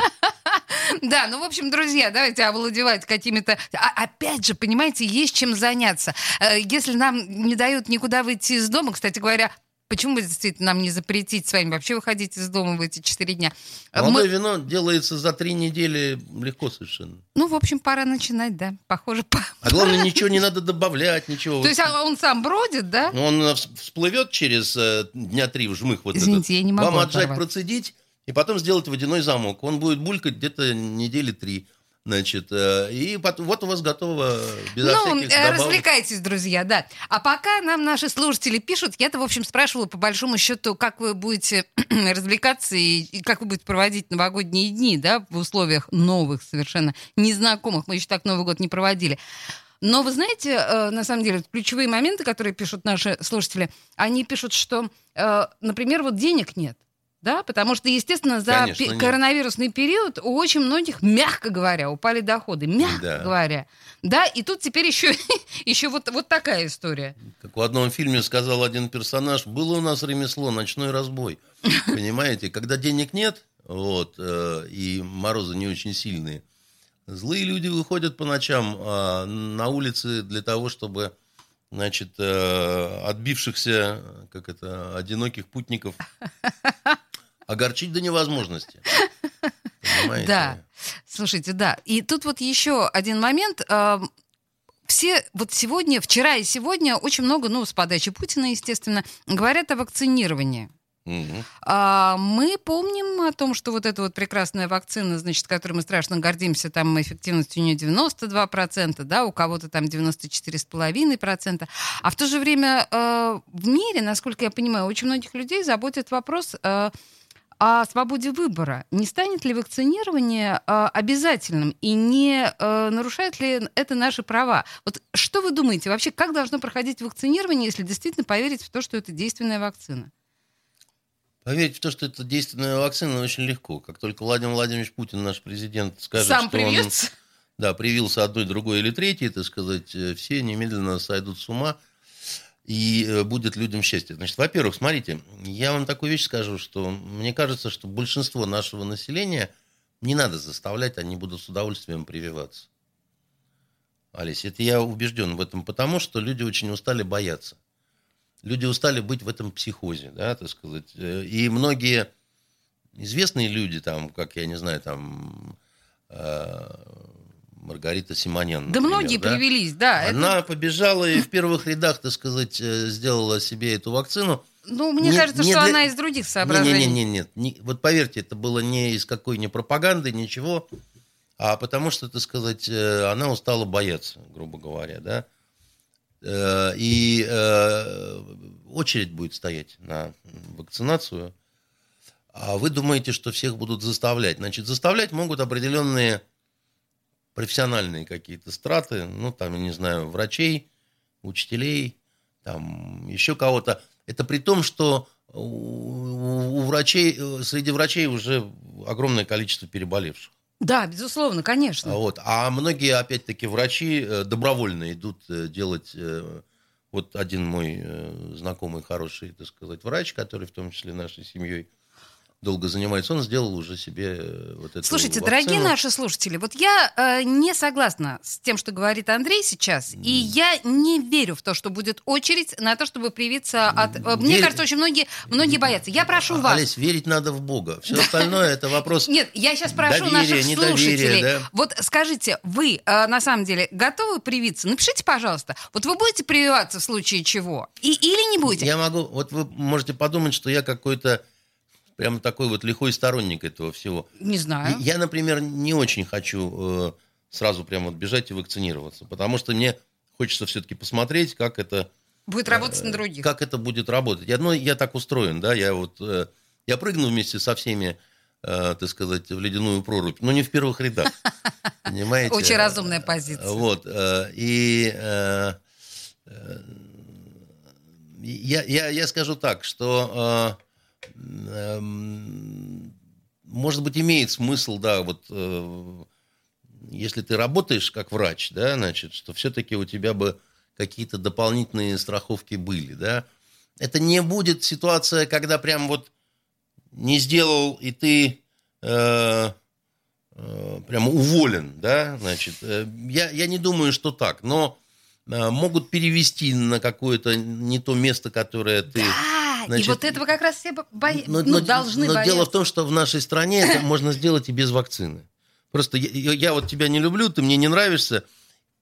Speaker 2: Да, ну, в общем, друзья, давайте овладевать какими-то... А, опять же, понимаете, есть чем заняться. Э, Если нам не дают никуда выйти из дома, кстати говоря, Почему бы действительно нам не запретить с вами вообще выходить из дома в эти четыре дня?
Speaker 3: Молодое
Speaker 2: Мы-
Speaker 3: вино делается за три недели легко совершенно.
Speaker 2: Ну, в общем, пора начинать, да. Похоже, по-
Speaker 3: А главное, ничего не надо добавлять, ничего.
Speaker 2: То есть а он сам бродит, да?
Speaker 3: Он вс- всплывет через э, дня три в жмых вот
Speaker 2: Извините, я не могу
Speaker 3: Вам отжать, процедить, и потом сделать водяной замок. Он будет булькать где-то недели три. Значит, э, и потом, вот у вас готово безо
Speaker 2: ну,
Speaker 3: всяких
Speaker 2: э, развлекайтесь, друзья, да. А пока нам наши слушатели пишут, я-то, в общем, спрашивала по большому счету, как вы будете развлекаться и, и как вы будете проводить новогодние дни, да, в условиях новых, совершенно незнакомых. Мы еще так Новый год не проводили. Но вы знаете, э, на самом деле, ключевые моменты, которые пишут наши слушатели, они пишут, что, э, например, вот денег нет. Да, потому что, естественно, за
Speaker 3: Конечно,
Speaker 2: пе-
Speaker 3: нет.
Speaker 2: коронавирусный период у очень многих, мягко говоря, упали доходы. Мягко
Speaker 3: Да.
Speaker 2: говоря. Да, и тут теперь еще, еще вот, вот такая история.
Speaker 3: Как в одном фильме сказал один персонаж, было у нас ремесло, ночной разбой. Понимаете, когда денег нет, вот, э, и морозы не очень сильные, злые люди выходят по ночам а, на улицы для того, чтобы, значит, э, отбившихся, как это, одиноких путников огорчить до невозможности. Понимаете?
Speaker 2: Да. Слушайте, да. И тут вот еще один момент. Все вот сегодня, вчера и сегодня очень много, ну, с подачи Путина, естественно, говорят о вакцинировании.
Speaker 3: Мгм.
Speaker 2: А мы помним о том, что вот эта вот прекрасная вакцина, значит, которой мы страшно гордимся, там эффективность у нее 92%, да, у кого-то там 94,5%. А в то же время э, в мире, насколько я понимаю, очень многих людей заботит вопрос э, о свободе выбора. Не станет ли вакцинирование э, обязательным и не э, нарушает ли это наши права? Вот что вы думаете вообще, как должно проходить вакцинирование, если действительно поверить в то, что это действенная вакцина?
Speaker 3: Поверить в то, что это действенная вакцина, очень легко. Как только Владимир Владимирович Путин, наш президент, скажет,
Speaker 2: Сам
Speaker 3: что он
Speaker 2: привьется?
Speaker 3: да, привился одной, другой или третьей, так сказать, э, все немедленно сойдут с ума, и э, будет людям счастье. Значит, во-первых, смотрите, я вам такую вещь скажу, что мне кажется, что большинство нашего населения не надо заставлять, они будут с удовольствием прививаться. Олесь, это я убежден в этом, потому что люди очень устали бояться. Люди устали быть в этом психозе, да, так сказать. Э, И многие известные люди, там, как я не знаю, там э, Маргарита Симонян.
Speaker 2: Да
Speaker 3: например,
Speaker 2: многие привелись, да. это-
Speaker 3: Она побежала и в первых рядах, так сказать, э, сделала себе эту вакцину.
Speaker 2: ну, мне
Speaker 3: не-
Speaker 2: кажется,
Speaker 3: не
Speaker 2: что
Speaker 3: для-
Speaker 2: она из других соображений.
Speaker 3: Не, не, не, нет. Вот поверьте, это было не из какой ни пропаганды, ничего, а потому что, так сказать, э, она устала бояться, грубо говоря, да. Э, И очередь будет стоять на вакцинацию. А вы думаете, что всех будут заставлять? Значит, заставлять могут определенные профессиональные какие-то страты, ну, там, я не знаю, врачей, учителей, там, еще кого-то. Это при том, что у, у врачей, э, среди врачей уже огромное количество переболевших.
Speaker 2: Да, безусловно, конечно.
Speaker 3: А Вот. А многие, опять-таки, врачи э, добровольно идут э, делать... Вот один мой знакомый, хороший, так сказать, врач, который в том числе нашей семьей долго занимается, он сделал уже себе э, вот эту
Speaker 2: Слушайте,
Speaker 3: вакцину.
Speaker 2: дорогие наши слушатели, вот я э, не согласна с тем, что говорит Андрей сейчас, и я не верю в то, что будет очередь на то, чтобы привиться от... э, Мне
Speaker 3: Верь-
Speaker 2: кажется, очень многие, многие боятся. Я прошу
Speaker 3: А,
Speaker 2: вас...
Speaker 3: Олесь, верить надо в Бога. Все остальное это вопрос...
Speaker 2: Нет, я сейчас прошу
Speaker 3: Доверие,
Speaker 2: наших слушателей.
Speaker 3: да?
Speaker 2: Вот скажите, вы э, на самом деле готовы привиться? Напишите, пожалуйста. Вот вы будете прививаться в случае чего? И, или не будете?
Speaker 3: Я могу... Вот вы можете подумать, что я какой-то прям такой вот лихой сторонник этого всего.
Speaker 2: Не знаю.
Speaker 3: Я, например, не очень хочу э, сразу прямо вот бежать и вакцинироваться, потому что мне хочется все-таки посмотреть, как это,
Speaker 2: Будет работать на других.
Speaker 3: как это будет работать. Я, ну, я так устроен, да, я вот, э, я прыгну вместе со всеми, э, так сказать, в ледяную прорубь, но не в первых рядах, понимаете?
Speaker 2: Очень разумная позиция.
Speaker 3: Вот, э, и э, э, я, я, я скажу так, что э, может быть, имеет смысл, да, вот э, если ты работаешь как врач, да, значит, что все-таки у тебя бы какие-то дополнительные страховки были, да. Это не будет ситуация, когда прям вот не сделал, и ты э, э, прямо уволен, да, значит. Э, я, я не думаю, что так, но э, могут перевести на какое-то не то место, которое ты...
Speaker 2: Да,
Speaker 3: значит,
Speaker 2: и вот этого как раз все боя...
Speaker 3: но,
Speaker 2: ну,
Speaker 3: но-
Speaker 2: должны
Speaker 3: но
Speaker 2: бояться.
Speaker 3: дело в том, что в нашей стране это можно сделать и без вакцины. Просто я, я- вот тебя не люблю, ты мне не нравишься.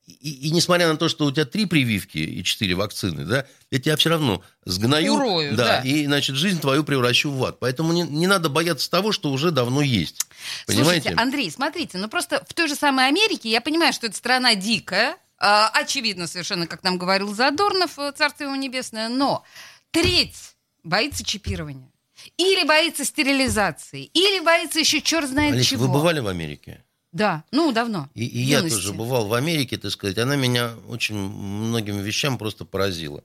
Speaker 3: И, и несмотря на то, что у тебя три прививки и четыре вакцины, да, я тебя все равно сгною.
Speaker 2: Урою, да.
Speaker 3: И, значит, жизнь твою превращу в ад. Поэтому не, не надо бояться того, что уже давно есть. Понимаете?
Speaker 2: Слушайте, Андрей, смотрите, ну просто в той же самой Америке, я понимаю, что это страна дикая, а, очевидно совершенно, как нам говорил Задорнов, э, царство ему небесное, но треть боится чипирования. Или боится стерилизации, или боится еще черт знает
Speaker 3: Олеся,
Speaker 2: чего.
Speaker 3: вы бывали в Америке?
Speaker 2: Да, ну давно.
Speaker 3: И, и я тоже бывал в Америке, так сказать. Она меня очень многими вещам просто поразила.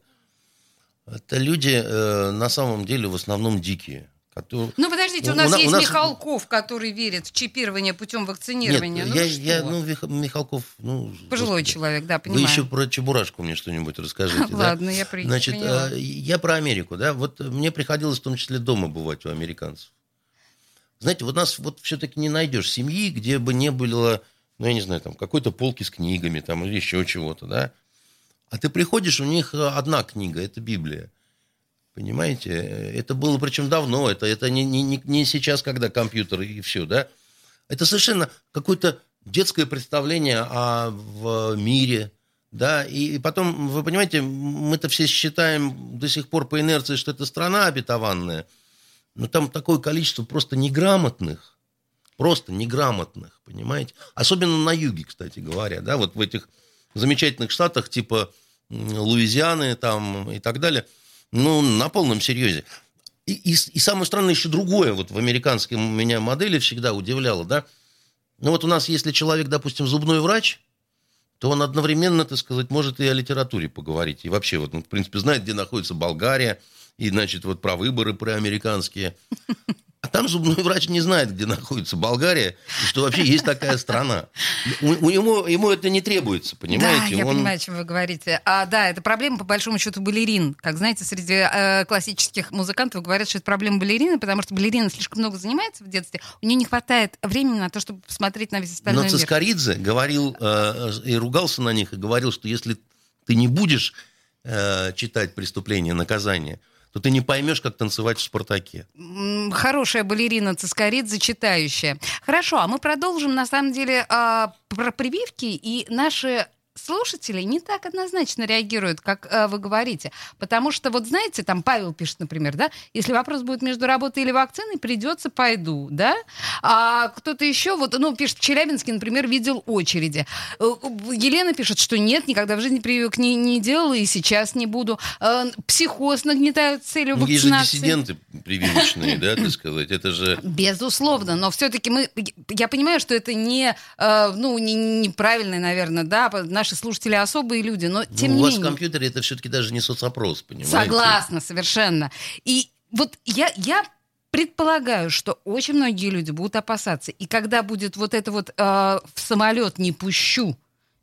Speaker 3: Это люди э, на самом деле в основном дикие. Которые-
Speaker 2: Ну подождите, у нас
Speaker 3: у
Speaker 2: есть
Speaker 3: нас-
Speaker 2: Михалков, который верит в чипирование путем вакцинирования.
Speaker 3: Нет,
Speaker 2: ну
Speaker 3: я,
Speaker 2: вы
Speaker 3: я,
Speaker 2: что?
Speaker 3: ну, Михалков, ну...
Speaker 2: Пожилой
Speaker 3: господи.
Speaker 2: человек, да,
Speaker 3: Вы
Speaker 2: понимаю.
Speaker 3: еще про Чебурашку мне что-нибудь расскажите. да?
Speaker 2: Ладно, я при-
Speaker 3: Значит, э, я про Америку, да. Вот мне приходилось в том числе дома бывать у американцев. Знаете, вот нас вот все-таки не найдешь семьи, где бы не было, ну, я не знаю, там, какой-то полки с книгами, там, или еще чего-то, да. А ты приходишь, у них одна книга, это Библия. Понимаете? Это было причем давно, это, это не, не, не- сейчас, когда компьютер и все, да. Это совершенно какое-то детское представление о в мире, да, и, и потом, вы понимаете, мы-то все считаем до сих пор по инерции, что это страна обетованная, но там такое количество просто неграмотных, просто неграмотных, понимаете? Особенно на юге, кстати говоря, да, вот в этих замечательных штатах типа Луизианы там и так далее, ну, на полном серьезе. И, и, и самое странное еще другое, вот в американской меня модели всегда удивляло, да, ну вот у нас, если человек, допустим, зубной врач, то он одновременно, так сказать, может и о литературе поговорить. И вообще, вот, он, в принципе, знает, где находится Болгария, и, значит, вот про выборы, про американские. А там зубной врач не знает, где находится Болгария, и что вообще есть такая страна. У, у него, ему это не требуется, понимаете?
Speaker 2: Да, я
Speaker 3: Он-
Speaker 2: понимаю, о чем вы говорите. А, да, это проблема, по большому счету, балерин. Как знаете, среди э, классических музыкантов говорят, что это проблема балерины, потому что балерина слишком много занимается в детстве, у нее не хватает времени на то, чтобы посмотреть на весь остальной
Speaker 3: Но
Speaker 2: мир.
Speaker 3: Цискоридзе говорил э, и ругался на них, и говорил, что если ты не будешь э, читать «Преступление и наказание», то ты не поймешь, как танцевать в «Спартаке».
Speaker 2: Хорошая балерина Цискоридзе, читающая. Хорошо, а мы продолжим, на самом деле, а, про прививки, и наши слушатели не так однозначно реагируют, как а, вы говорите. Потому что, вот знаете, там Павел пишет, например, да, если вопрос будет между работой или вакциной, придется, пойду, да? А кто-то еще, вот, ну, пишет, в Челябинске, например, видел очереди. Э, Елена пишет, что нет, никогда в жизни прививок не, не делала и сейчас не буду. Э, Психоз нагнетают целью
Speaker 3: Ну, есть же
Speaker 2: вакцинации.
Speaker 3: диссиденты прививочные, да, так сказать. Это же...
Speaker 2: Безусловно, но все-таки мы, я понимаю, что это не, э, ну, не, неправильно, наверное, да, по- наши слушатели особые люди, но тем
Speaker 3: Ну,
Speaker 2: не
Speaker 3: у вас в
Speaker 2: менее.
Speaker 3: компьютере это все-таки даже не соцопрос, понимаете?
Speaker 2: Согласна, совершенно. И вот я, я предполагаю, что очень многие люди будут опасаться. И когда будет вот это вот э, в самолет не пущу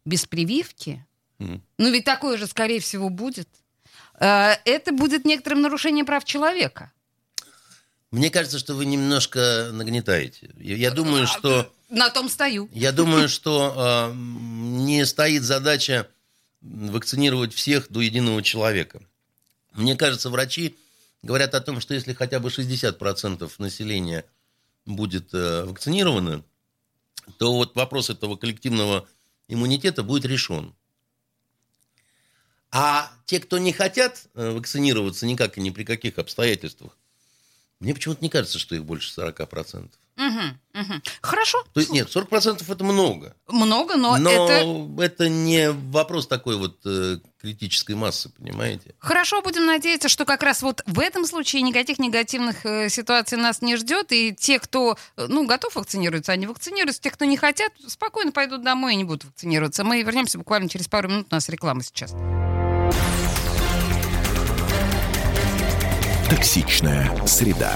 Speaker 2: без прививки,
Speaker 3: Мгм.
Speaker 2: ну ведь такое же, скорее всего, будет. э, это будет некоторым нарушением прав человека.
Speaker 3: Мне кажется, что вы немножко нагнетаете. Я, я думаю, что...
Speaker 2: На том стою.
Speaker 3: Я думаю, что э, не стоит задача вакцинировать всех до единого человека. Мне кажется, врачи говорят о том, что если хотя бы 60% населения будет э, вакцинировано, то вот вопрос этого коллективного иммунитета будет решен. А те, кто не хотят э, вакцинироваться никак и ни при каких обстоятельствах, мне почему-то не кажется, что их больше 40%.
Speaker 2: Мгм, мгм. Хорошо.
Speaker 3: То есть, нет, 40% это много.
Speaker 2: Много, но,
Speaker 3: Но
Speaker 2: это
Speaker 3: это... не вопрос такой вот э, критической массы, понимаете?
Speaker 2: хорошо. Будем надеяться, что как раз вот в этом случае никаких негативных э, ситуаций нас не ждет. И те, кто э, ну, готов вакцинироваться, они вакцинируются. Те, кто не хотят, спокойно пойдут домой и не будут вакцинироваться. Мы вернемся буквально через пару минут. У нас реклама сейчас.
Speaker 1: Токсичная среда.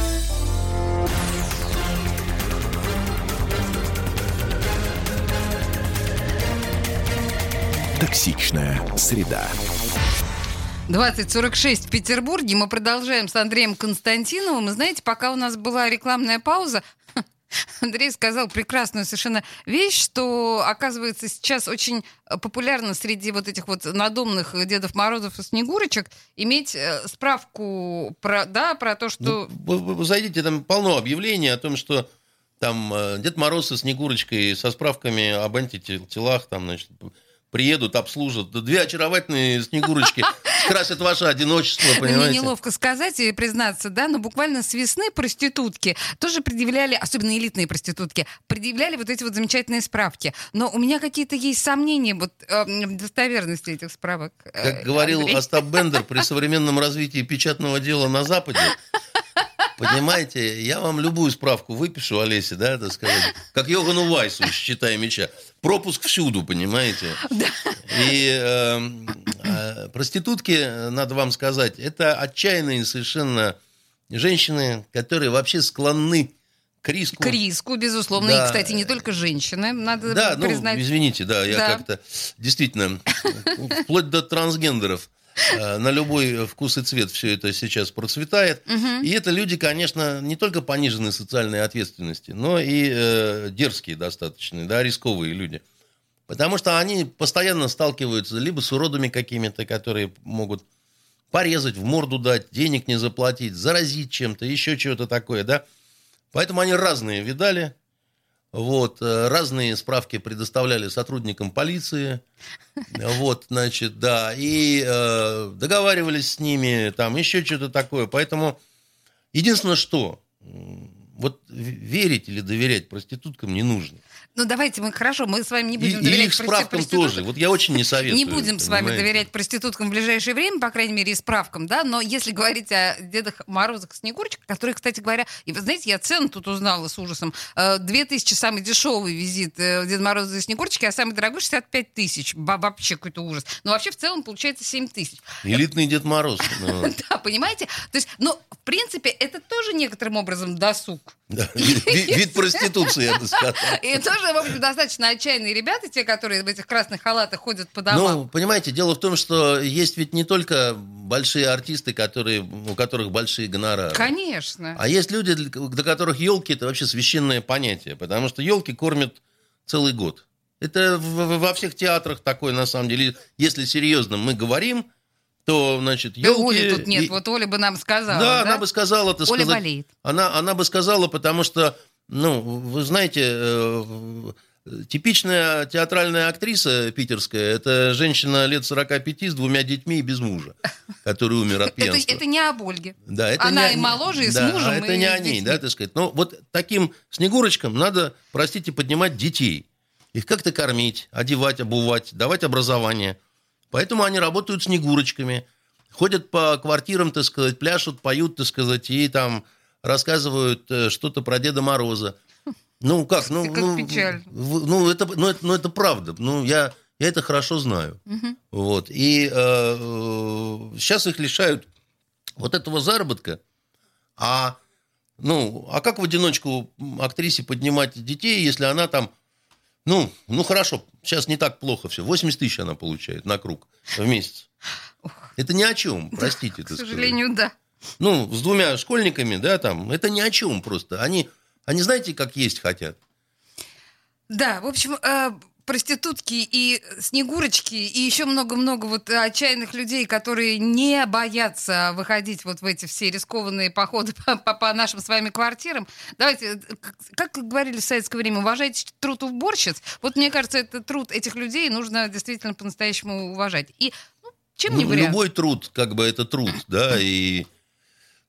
Speaker 1: Токсичная среда.
Speaker 2: 2046 в Петербурге. Мы продолжаем с Андреем Константиновым. И знаете, пока у нас была рекламная пауза, Андрей сказал прекрасную совершенно вещь, что, оказывается, сейчас очень популярно среди вот этих вот надомных Дедов Морозов и Снегурочек иметь э, справку про, да, про то, что...
Speaker 3: Ну, вы, вы, вы зайдите, там полно объявлений о том, что там э, Дед Мороз со Снегурочкой со справками об антителах, там, значит, приедут, обслужат. Две очаровательные Снегурочки скрасят ваше одиночество, понимаете?
Speaker 2: Мне неловко сказать и признаться, да, но буквально с весны проститутки тоже предъявляли, особенно элитные проститутки, предъявляли вот эти вот замечательные справки. Но у меня какие-то есть сомнения вот э, в достоверности этих справок. э,
Speaker 3: Как говорил
Speaker 2: Андрей.
Speaker 3: Остап Бендер, при современном развитии печатного дела на Западе, понимаете, я вам любую справку выпишу, Олесе, да, так сказать, как Йогану Вайсу, считая меча. Пропуск всюду, понимаете? И э, э, проститутки, надо вам сказать, это отчаянные совершенно женщины, которые вообще склонны к риску.
Speaker 2: К риску, безусловно.
Speaker 3: Да.
Speaker 2: И, кстати, не только женщины, надо
Speaker 3: Да, ну,
Speaker 2: признать.
Speaker 3: извините, да, я
Speaker 2: Да.
Speaker 3: как-то действительно, вплоть до трансгендеров, на любой вкус и цвет все это сейчас процветает. И это люди, конечно, не только пониженной социальной ответственности, но и э, дерзкие достаточно, да, рисковые люди. Потому что они постоянно сталкиваются либо с уродами какими-то, которые могут порезать, в морду дать, денег не заплатить, заразить чем-то, еще чего-то такое, да. Поэтому они разные видали. Вот, э, разные справки предоставляли сотрудникам полиции. Вот, значит, да, и э, договаривались с ними, там еще что-то такое. Поэтому единственное, что вот верить или доверять проституткам не нужно.
Speaker 2: Ну, давайте мы, хорошо, мы с вами не
Speaker 3: И,
Speaker 2: будем
Speaker 3: и
Speaker 2: доверять
Speaker 3: их
Speaker 2: прости-
Speaker 3: справкам тоже. Вот я очень не советую.
Speaker 2: Не будем с вами
Speaker 3: понимаете?
Speaker 2: доверять проституткам в ближайшее время, по крайней мере, и справкам, да, но если говорить о Дедах Морозах и Снегурочках, которые, кстати говоря, и вы знаете, я цену тут узнала с ужасом. Э, Две тысячи самый дешевый визит э, Деда Мороза и Снегурочки, а самый дорогой 65 тысяч. Вообще какой-то ужас. Но вообще в целом получается 7 тысяч.
Speaker 3: Элитный Дед Мороз. ну,
Speaker 2: Да, понимаете? То есть, ну, в принципе, это тоже некоторым образом досуг.
Speaker 3: Да, Вид вид проституции, я бы сказал.
Speaker 2: И тоже, в общем, достаточно отчаянные ребята, те, которые в этих красных халатах ходят по домам.
Speaker 3: Ну, понимаете, дело в том, что есть ведь не только большие артисты, которые, у которых большие гонорары.
Speaker 2: Конечно.
Speaker 3: А есть люди, для которых елки это вообще священное понятие, потому что елки кормят целый год. Это во всех театрах такое, на самом деле. Если серьезно мы говорим, то, значит,
Speaker 2: Да
Speaker 3: елки...
Speaker 2: Оли тут нет, вот Оля бы нам сказала.
Speaker 3: Да,
Speaker 2: Да,
Speaker 3: она бы сказала, так
Speaker 2: Оля
Speaker 3: сказать...
Speaker 2: болеет.
Speaker 3: Она, она бы сказала, потому что, ну, вы знаете, э, типичная театральная актриса питерская, это женщина лет 45 с двумя детьми и без мужа, который умер от
Speaker 2: Это,
Speaker 3: пьянства.
Speaker 2: это не об Ольге.
Speaker 3: Да, это
Speaker 2: Она
Speaker 3: не,
Speaker 2: и моложе, и с мужем,
Speaker 3: а это
Speaker 2: и
Speaker 3: не они,
Speaker 2: детьми.
Speaker 3: да, так сказать. Но вот таким снегурочкам надо, простите, поднимать детей. Их как-то кормить, одевать, обувать, давать образование. Поэтому они работают снегурочками. Ходят по квартирам, так сказать, пляшут, поют, так сказать, и там рассказывают э, что-то про Деда Мороза. Ну, как? Ну,
Speaker 2: Как
Speaker 3: ну,
Speaker 2: печально.
Speaker 3: в- ну, это, ну, это, ну, это правда. Ну, я, я это хорошо знаю.
Speaker 2: Мгм.
Speaker 3: Вот. И э, э, сейчас их лишают вот этого заработка. А, ну, а как в одиночку актрисе поднимать детей, если она там, ну, ну хорошо, сейчас не так плохо все, 80 тысяч она получает на круг в месяц. Это ни о чем, простите.
Speaker 2: К
Speaker 3: так сказать.
Speaker 2: сожалению, да.
Speaker 3: Ну, с двумя школьниками, да, там, это ни о чем просто. Они, они знаете, как есть хотят.
Speaker 2: Да, в общем, э, проститутки и снегурочки, и еще много-много вот отчаянных людей, которые не боятся выходить вот в эти все рискованные походы по, по- по нашим с вами квартирам. Давайте, э, как, говорили в советское время, уважайте труд уборщиц. Вот мне кажется, это труд этих людей нужно действительно по-настоящему уважать. И ну, чем не вариант?
Speaker 3: любой труд, как бы это труд, да, и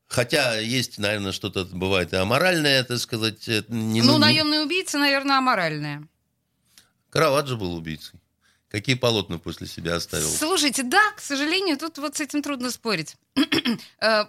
Speaker 3: хотя есть, наверное, что-то бывает и аморальное, так сказать. Не,
Speaker 2: Ну, наемный убийца, наверное, аморальная.
Speaker 3: Караваджо был убийцей. Какие полотна после себя оставил?
Speaker 2: Слушайте, да, к сожалению, тут вот с этим трудно спорить. Э,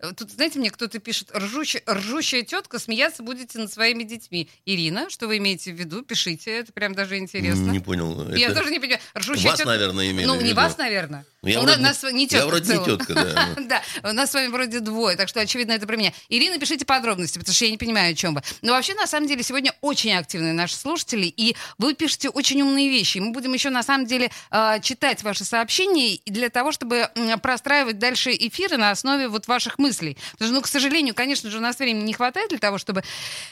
Speaker 2: тут, знаете, мне кто-то пишет, ржущая, ржущая тетка, смеяться будете над своими детьми. Ирина, что вы имеете в виду? Пишите, это прям даже интересно.
Speaker 3: Не понял.
Speaker 2: Я
Speaker 3: Это
Speaker 2: тоже не понимаю. Ржущая
Speaker 3: Вас,
Speaker 2: тетка-
Speaker 3: наверное, имели
Speaker 2: Ну,
Speaker 3: в
Speaker 2: не
Speaker 3: виду.
Speaker 2: вас, наверное.
Speaker 3: Ну, я
Speaker 2: У
Speaker 3: вроде
Speaker 2: нас
Speaker 3: не-
Speaker 2: не
Speaker 3: я
Speaker 2: тетка
Speaker 3: вроде не тетка, да.
Speaker 2: Да, у нас с вами вроде двое, так что, очевидно, это про меня. Ирина, пишите подробности, потому что я не понимаю, о чем вы. Но вообще, на самом деле, сегодня очень активные наши слушатели, и вы пишете очень умные вещи. Мы будем еще, на самом деле, э, читать ваши сообщения для того, чтобы простраивать дальше эфиры на основе вот ваших мыслей. Потому что, ну, к сожалению, конечно же, у нас времени не хватает для того, чтобы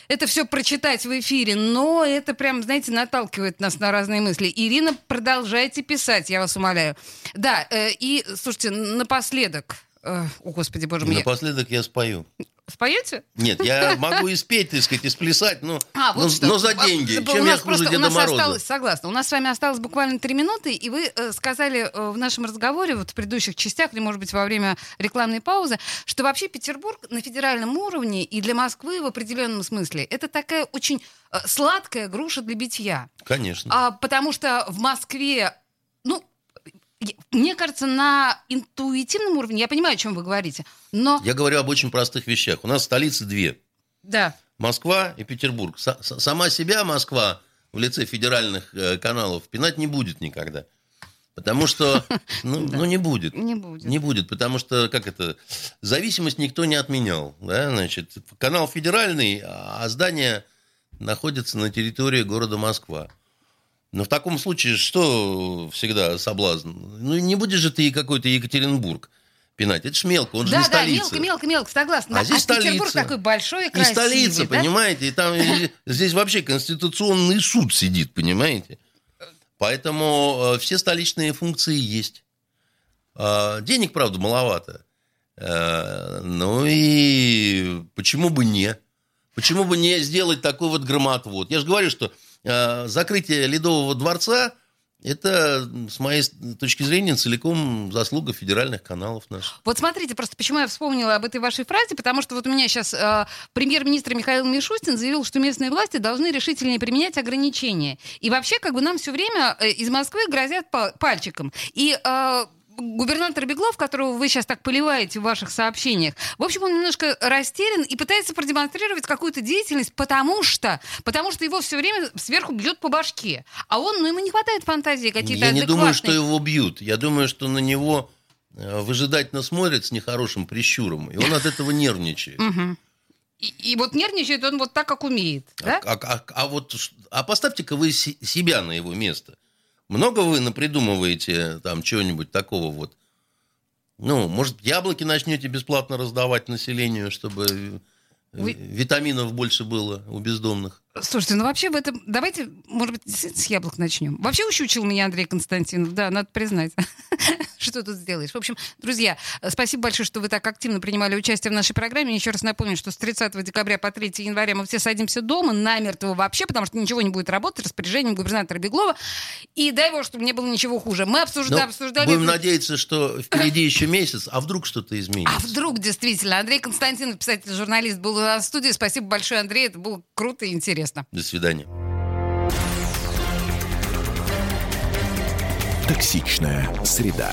Speaker 2: это все прочитать в эфире, но это прям, знаете, наталкивает нас на разные мысли. Ирина, продолжайте писать, я вас умоляю. Да, э, и, слушайте, напоследок, э, о, господи, боже мой,
Speaker 3: Напоследок я спою.
Speaker 2: споете?
Speaker 3: Нет, я могу и спеть, так сказать, и сплясать, но,
Speaker 2: А, вот
Speaker 3: но,
Speaker 2: что.
Speaker 3: но за
Speaker 2: А,
Speaker 3: деньги.
Speaker 2: у
Speaker 3: Чем
Speaker 2: нас
Speaker 3: я
Speaker 2: просто-
Speaker 3: Деда
Speaker 2: у нас
Speaker 3: Мороза?
Speaker 2: осталось, согласна. У нас с вами осталось буквально три минуты, и вы э, сказали э, в нашем разговоре, вот в предыдущих частях, или, может быть, во время рекламной паузы, что вообще Петербург на федеральном уровне и для Москвы в определенном смысле это такая очень э, сладкая груша для битья.
Speaker 3: Конечно.
Speaker 2: А, потому что в Москве, ну, мне кажется, на интуитивном уровне, я понимаю, о чем вы говорите, но...
Speaker 3: Я говорю об очень простых вещах. У нас столицы две.
Speaker 2: Да.
Speaker 3: Москва и Петербург. С- сама себя Москва в лице федеральных э, каналов пинать не будет никогда. Потому что, ну, ну, не будет.
Speaker 2: Не будет.
Speaker 3: Не будет, потому что, как это, зависимость никто не отменял. Да? Значит, канал федеральный, а здание находится на территории города Москва. Но в таком случае что всегда соблазн? Ну, не будешь же ты какой-то Екатеринбург пинать. Это ж мелко, он же
Speaker 2: Да,
Speaker 3: не
Speaker 2: да,
Speaker 3: столица.
Speaker 2: мелко, мелко, мелко, согласна.
Speaker 3: А здесь
Speaker 2: Петербург
Speaker 3: столица.
Speaker 2: такой большой и
Speaker 3: И
Speaker 2: красивый.
Speaker 3: столица,
Speaker 2: да?
Speaker 3: понимаете? И там и здесь вообще конституционный суд сидит, понимаете? Поэтому э, все столичные функции есть. А, Денег, правда, маловато. Э, Ну и почему бы не? Почему бы не сделать такой вот громотвод? Я же говорю, что э, закрытие Ледового дворца это, с моей точки зрения, целиком заслуга федеральных каналов наших.
Speaker 2: Вот смотрите, просто почему я вспомнила об этой вашей фразе, потому что вот у меня сейчас э, премьер-министр Михаил Мишустин заявил, что местные власти должны решительнее применять ограничения. И вообще, как бы нам все время э, из Москвы грозят па- пальчиком. И э, губернатор Беглов, которого вы сейчас так поливаете в ваших сообщениях, в общем, он немножко растерян и пытается продемонстрировать какую-то деятельность, потому что, потому что его все время сверху бьет по башке. А он, ну, ему не хватает фантазии какие-то
Speaker 3: Я не думаю,
Speaker 2: адекватные.
Speaker 3: что его бьют. Я думаю, что на него э, выжидательно смотрят с нехорошим прищуром, и он от этого нервничает.
Speaker 2: И, и вот нервничает он вот так, как умеет. Да?
Speaker 3: А, а- а- а вот, а поставьте-ка вы себя на его место. Много вы напридумываете там чего-нибудь такого вот? Ну, может, яблоки начнете бесплатно раздавать населению, чтобы э,
Speaker 2: Вы-
Speaker 3: витаминов больше было у бездомных?
Speaker 2: Слушайте, ну вообще в этом... Давайте, может быть, с, с яблок начнем. Вообще ущучил меня Андрей Константинов, да, надо признать. Что тут сделаешь? В общем, друзья, спасибо большое, что вы так активно принимали участие в нашей программе. Еще раз напомню, что с 30 декабря по 3 января мы все садимся дома, намертво вообще, потому что ничего не будет работать, распоряжением губернатора Беглова. И дай бог, чтобы не было ничего хуже. Мы обсужда-
Speaker 3: Ну,
Speaker 2: обсуждали...
Speaker 3: будем надеяться, что впереди еще месяц, а вдруг что-то изменится.
Speaker 2: А вдруг действительно? Андрей Константинов, писатель, журналист, был у нас в студии. Спасибо большое, Андрей. Это было круто и интересно.
Speaker 3: До свидания.
Speaker 1: Токсичная среда.